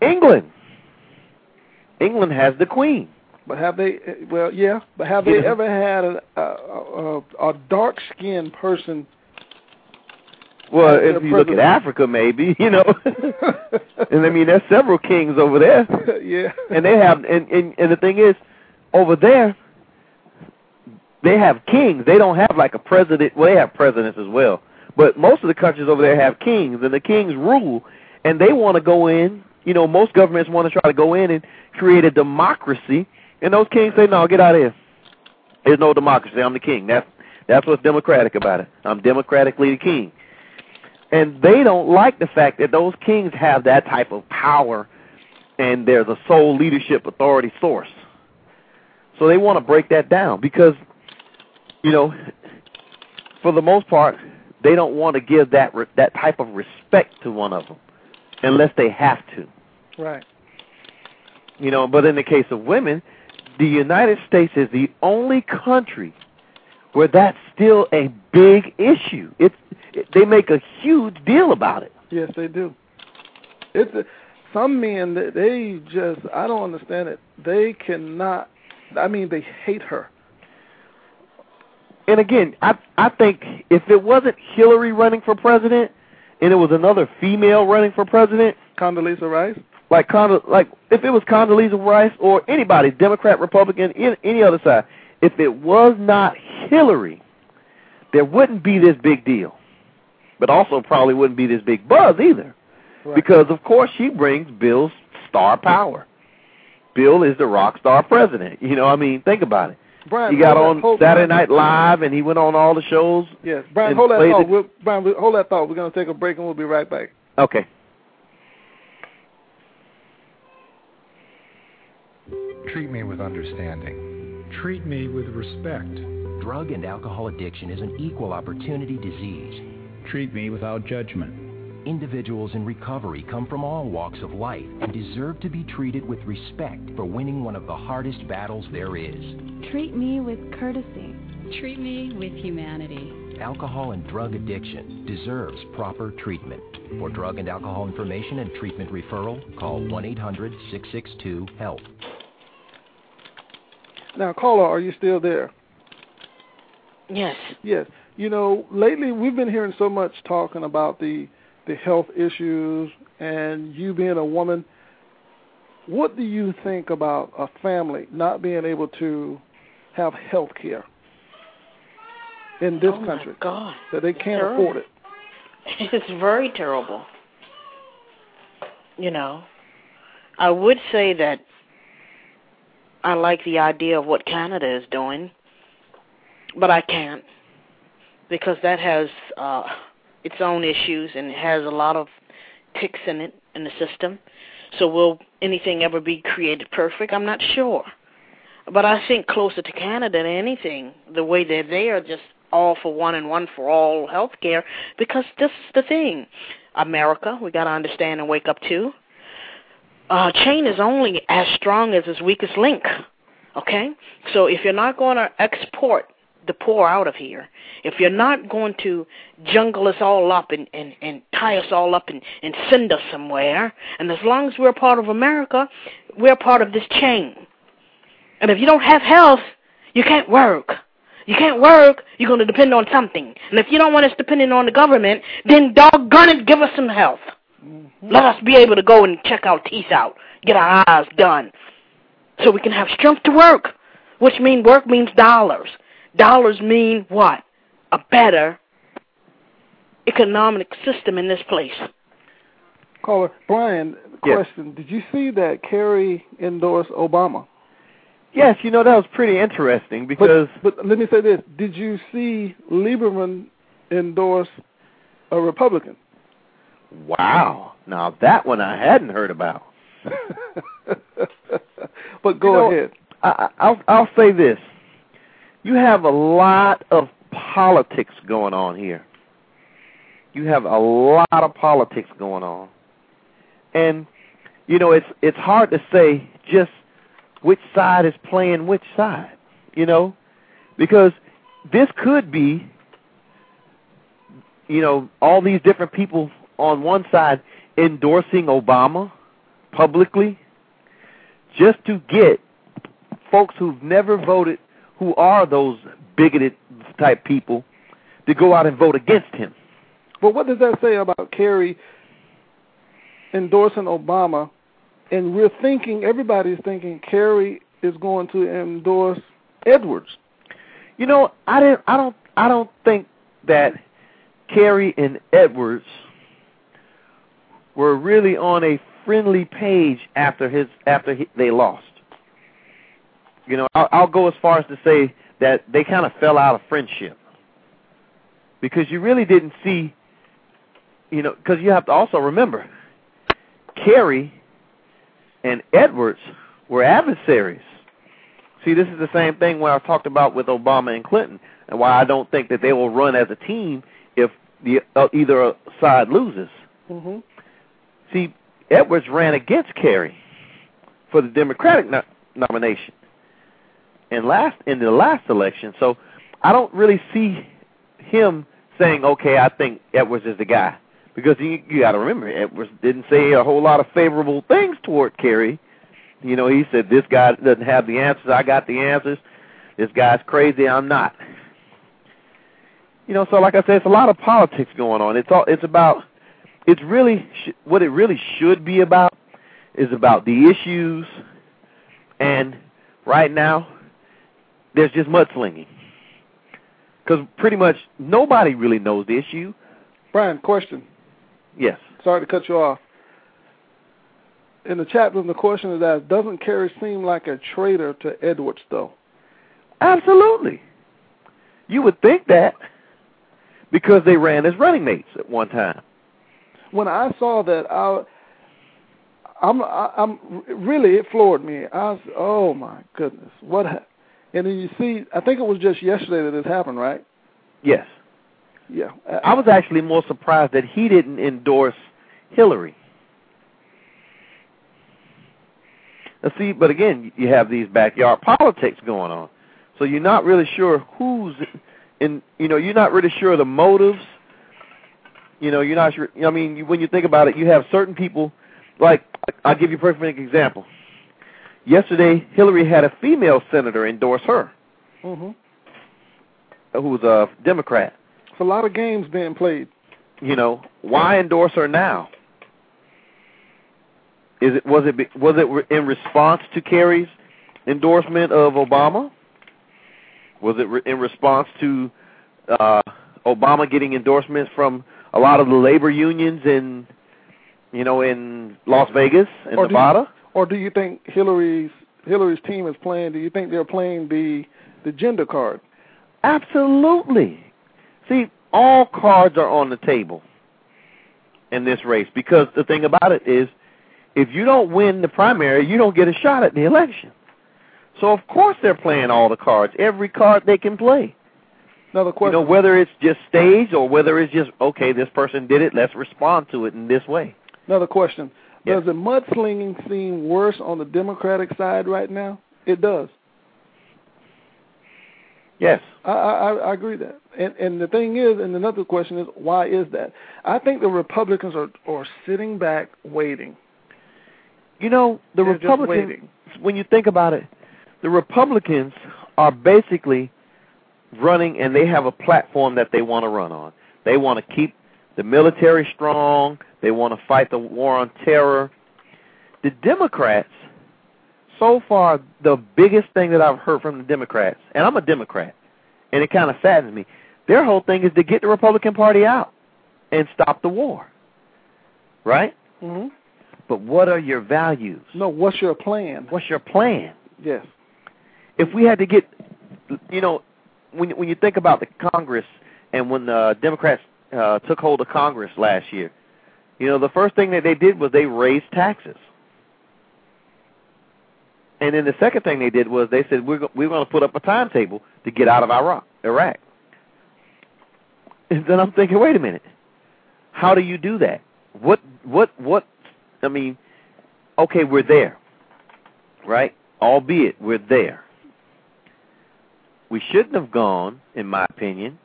England. England has the Queen. But have they? Well, yeah. But have they ever had a a, a, a dark skinned person? Well, if you look at? Africa, maybe you know. and I mean, there's several kings over there. yeah. and they have and, and and the thing is over there they have kings they don't have like a president well they have presidents as well but most of the countries over there have kings and the kings rule and they want to go in you know most governments want to try to go in and create a democracy and those kings say no get out of here there's no democracy i'm the king that's that's what's democratic about it i'm democratically the king and they don't like the fact that those kings have that type of power and they're the sole leadership authority source. So they want to break that down because, you know, for the most part, they don't want to give that re- that type of respect to one of them unless they have to. Right. You know, but in the case of women, the United States is the only country where that's still a big issue. It's it, they make a huge deal about it. Yes, they do. It's a, some men that they just I don't understand it. They cannot. I mean, they hate her. And again, I I think if it wasn't Hillary running for president and it was another female running for president, Condoleezza Rice. Like Conda, like if it was Condoleezza Rice or anybody, Democrat, Republican, any, any other side, if it was not Hillary, there wouldn't be this big deal. But also probably wouldn't be this big buzz either. Right. Because of course she brings Bill's star power. Bill is the rock star president. You know, I mean, think about it. Brian, He got on that- Saturday Night Live and he went on all the shows. Yes, Brian, hold that thought. the- We'll, Brian, hold that thought. We're going to take a break and we'll be right back. Okay. Treat me with understanding. Treat me with respect. Drug and alcohol addiction is an equal opportunity disease. Treat me without judgment. Individuals in recovery come from all walks of life and deserve to be treated with respect for winning one of the hardest battles there is. Treat me with courtesy. Treat me with humanity. Alcohol and drug addiction deserves proper treatment. For drug and alcohol information and treatment referral, call 1 800 662 HELP. Now, caller, are you still there? Yes. Yes. You know, lately we've been hearing so much talking about the the health issues and you being a woman. What do you think about a family not being able to have health care in this Oh, country? God. That they can't Terrible. afford it. It's very terrible. You know, I would say that I like the idea of what Canada is doing, but I can't because that has uh its own issues and it has a lot of ticks in it in the system. So will anything ever be created perfect? I'm not sure. But I think closer to Canada than anything, the way that they are just all for one and one for all health care, because this is the thing. America, we got to understand and wake up to. Uh, chain is only as strong as its weakest link. Okay? So if you're not going to export the poor out of here, if you're not going to jungle us all up and, and, and tie us all up and, and send us somewhere, and as long as we're part of America, we're part of this chain. And if you don't have health, you can't work. You can't work, you're going to depend on something. And if you don't want us depending on the government, then doggone it, give us some health. Let us be able to go and check our teeth out, get our eyes done, so we can have strength to work, which means work means dollars. Dollars mean what? A better economic system in this place. Caller, Brian, Yes. question. Did you see that Kerry endorsed Obama? Yes, you know that was pretty interesting because But, but let me say this. Did you see Lieberman endorse a Republican? Wow. Now that one I hadn't heard about. But go You know, ahead. I, I- I'll I'll say this. You have a lot of politics going on here. You have a lot of politics going on. and you know it's it's hard to say just which side is playing which side, you know, because this could be, you know, all these different people on one side endorsing Obama publicly just to get folks who've never voted, who are those bigoted type people, to go out and vote against him. But what does that say about Kerry endorsing Obama? And we're thinking, everybody's thinking Kerry is going to endorse Edwards. You know, I didn't. I don't. I don't think that Kerry and Edwards were really on a friendly page after his after he, they lost. You know, I'll, I'll go as far as to say that they kind of fell out of friendship because you really didn't see. You know, because you have to also remember, Kerry and Edwards were adversaries. See, this is the same thing where I talked about with Obama and Clinton, and why I don't think that they will run as a team if the uh, either side loses. Mm-hmm. See, Edwards ran against Kerry for the Democratic no- nomination, and last in the last election. So I don't really see him saying, "Okay, I think Edwards is the guy," because you, you got to remember Edwards didn't say a whole lot of favorable things toward Kerry. You know, he said this guy doesn't have the answers. I got the answers. This guy's crazy. I'm not. You know, so like I said, it's a lot of politics going on. It's all. It's about. It's really sh- what it really should be about is about the issues, and right now, there's just mudslinging because pretty much nobody really knows the issue. Brian, question. Yes. Sorry to cut you off. In the chat room, the question is asked: Doesn't Kerry seem like a traitor to Edwards, though? Absolutely. You would think that because they ran as running mates at one time. When I saw that, I, I'm, I'm really it floored me. I was, oh my goodness, what? Ha-? And then you see, I think it was just yesterday that this happened, right? Yes. Yeah. I was actually more surprised that he didn't endorse Hillary. Now, see, but again, you have these backyard politics going on, so you're not really sure who's in. You know, you're not really sure the motives. You know, you're not sure. I mean, when you think about it, you have certain people. Like, I'll give you a perfect example. Yesterday, Hillary had a female senator endorse her, Mm-hmm. who was a Democrat. It's a lot of games being played. You know, why endorse her now? Is it was it was it in response to Kerry's endorsement of Obama? Was it re- in response to uh, Obama getting endorsements from a lot of the labor unions in, you know, in Las Vegas and Or you- Nevada? Or do you think Hillary's Hillary's team is playing? Do you think they're playing the the gender card? Absolutely. See, all cards are on the table in this race because the thing about it is if you don't win the primary, you don't get a shot at the election. So of course they're playing all the cards, every card they can play. Another question. You know, whether it's just staged or whether it's just okay, this person did it, let's respond to it in this way. Another question. Does the mudslinging seem worse on the Democratic side right now? It does. Yes. I, I, I agree that. And and the thing is, and another question is, why is that? I think the Republicans are are sitting back waiting. You know, the They're Republicans when you think about it, the Republicans are basically running and they have a platform that they want to run on. They want to keep the military strong, they want to fight the war on terror. The Democrats so far the biggest thing that I've heard from the Democrats, and I'm a Democrat, and it kind of saddens me. Their whole thing is to get the Republican Party out and stop the war. Right? Mm-hmm. But what are your values? No, what's your plan? What's your plan? Yes. If we had to get, you know, when when you think about the Congress and when the Democrats uh, took hold of Congress last year, you know, the first thing that they did was they raised taxes. And then the second thing they did was they said we're go- we're going to put up a timetable to get out of Iraq. Iraq. And then I'm thinking, wait a minute, how do you do that? What what what I mean, okay, we're there, right? Albeit we're there. We shouldn't have gone, in my opinion,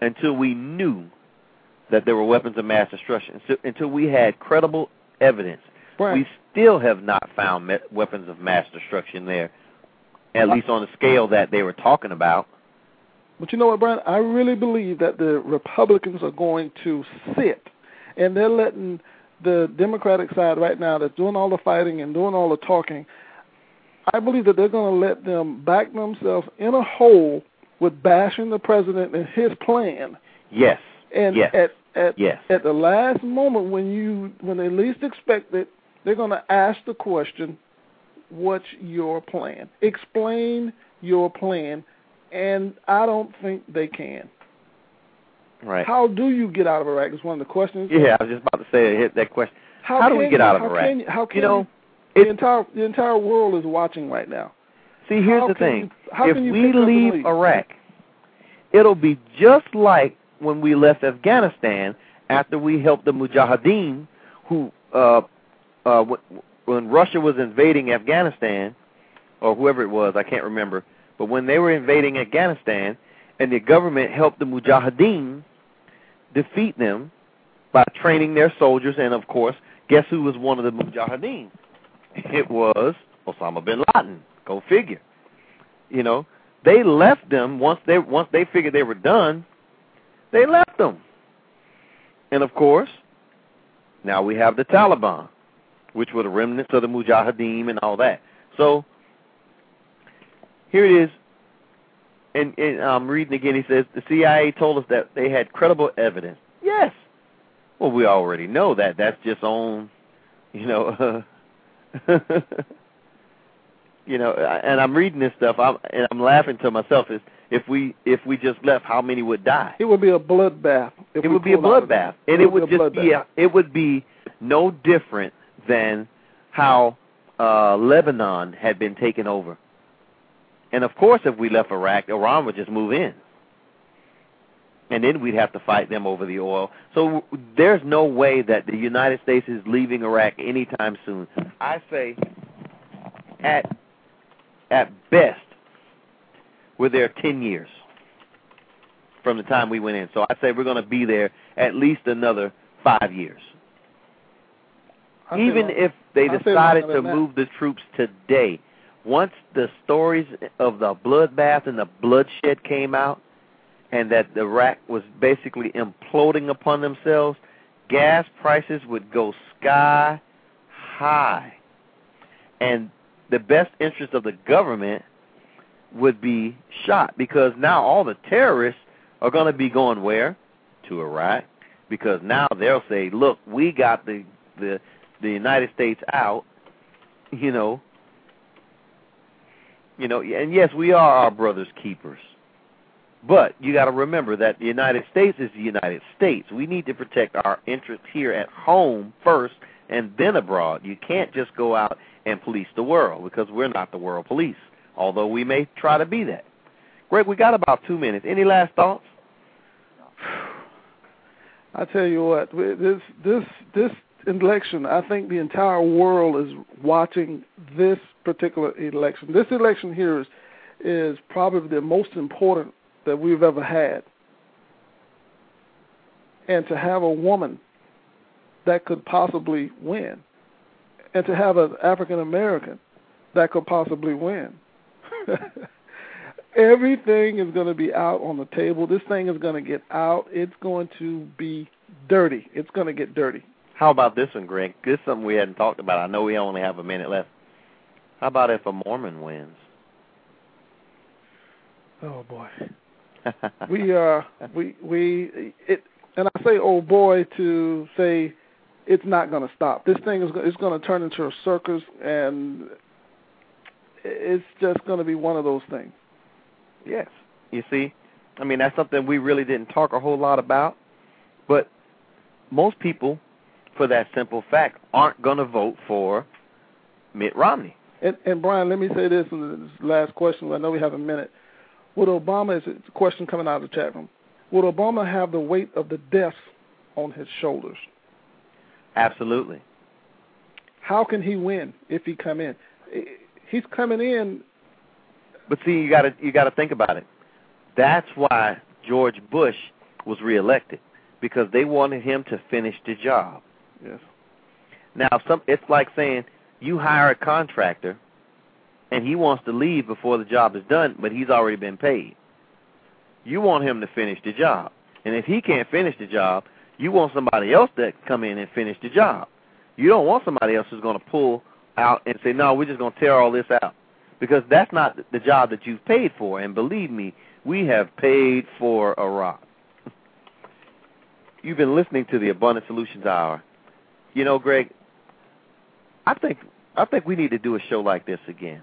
until we knew that there were weapons of mass destruction. So, until we had credible evidence. Right. We still have not found me- weapons of mass destruction there, at least on the scale that they were talking about. But you know what, Brian? I really believe that the Republicans are going to sit, and they're letting the Democratic side right now that's doing all the fighting and doing all the talking. I believe that they're going to let them back themselves in a hole with bashing the president and his plan. Yes. And yes. at at yes. at the last moment when you when they least expect it, they're going to ask the question, "What's your plan? Explain your plan." And I don't think they can. Right. How do you get out of Iraq? Is one of the questions. Yeah, I was just about to say hit that question. How, How do we get you, out of Iraq? Can you, how can You know, you, the entire the entire world is watching right now. See, here's How the thing. you- if we pick up and leave leave? Iraq, it'll be just like when we left Afghanistan after we helped the Mujahideen, who, uh, uh, when Russia was invading Afghanistan, or whoever it was, I can't remember, but when they were invading Afghanistan, and the government helped the Mujahideen defeat them by training their soldiers, and of course, guess who was one of the Mujahideen? It was Osama bin Laden. Go figure. You know, they left them once they once they figured they were done. They left them, and of course, now we have the Taliban, which were the remnants of the Mujahideen and all that. So here it is. And, and I'm reading again. He says the CIA told us that they had credible evidence. Yes. Well, we already know that. That's just on, you know. you know, and I'm reading this stuff, I'm, and I'm laughing to myself. Is if we if we just left, how many would die? It would be a bloodbath. It would be a bloodbath, it. and it would be a just be a, it would be no different than how uh Lebanon had been taken over. And of course, if we left Iraq, Iran would just move in, and then we'd have to fight them over the oil. So there's no way that the United States is leaving Iraq anytime soon. I say, at at best, we're there 10 years from the time we went in. So I'd say we're going to be there at least another five years. I Even if they I decided to move the troops today, once the stories of the bloodbath and the bloodshed came out, and that Iraq was basically imploding upon themselves, gas prices would go sky high. And the best interest of the government would be shot because now all the terrorists are going to be going where? To Iraq because now they'll say, "Look, we got the the the United States out." You know, you know, and yes, we are our brothers' keepers. But you got to remember that the United States is the United States. We need to protect our interests here at home first and then abroad. You can't just go out and police the world because we're not the world police, although we may try to be that. Greg, we got about two minutes. Any last thoughts? I tell you what, this this this election, I think the entire world is watching this particular election. This election here is is probably the most important that we've ever had. And to have a woman that could possibly win, and to have an African American that could possibly win. Everything is going to be out on the table. This thing is going to get out. It's going to be dirty. It's going to get dirty. How about this one, Greg? This is something we hadn't talked about. I know we only have a minute left. How about if a Mormon wins? Oh boy. We uh we we it and I say oh boy to say it's not going to stop. This thing is it's going to turn into a circus and it's just going to be one of those things. Yes. You see, I mean that's something we really didn't talk a whole lot about, but most people, for that simple fact, aren't going to vote for Mitt Romney. And and Brian, let me say this in this last question. I know we have a minute. Would Obama? It's a question coming out of the chat room. Would Obama have the weight of the deaths on his shoulders? Absolutely. how can he win if he come in? He's coming in. But see, you got to you got to think about it. That's why George Bush was reelected because they wanted him to finish the job. Yes. Now, some it's like saying you hire a contractor and he wants to leave before the job is done, but he's already been paid. You want him to finish the job. And if he can't finish the job, you want somebody else to come in and finish the job. You don't want somebody else who's going to pull out and say, "No, we're just going to tear all this out." Because that's not the job that you've paid for. And believe me, we have paid for Iraq. You've been listening to the Abundant Solutions Hour. You know, Greg, I think I think we need to do a show like this again.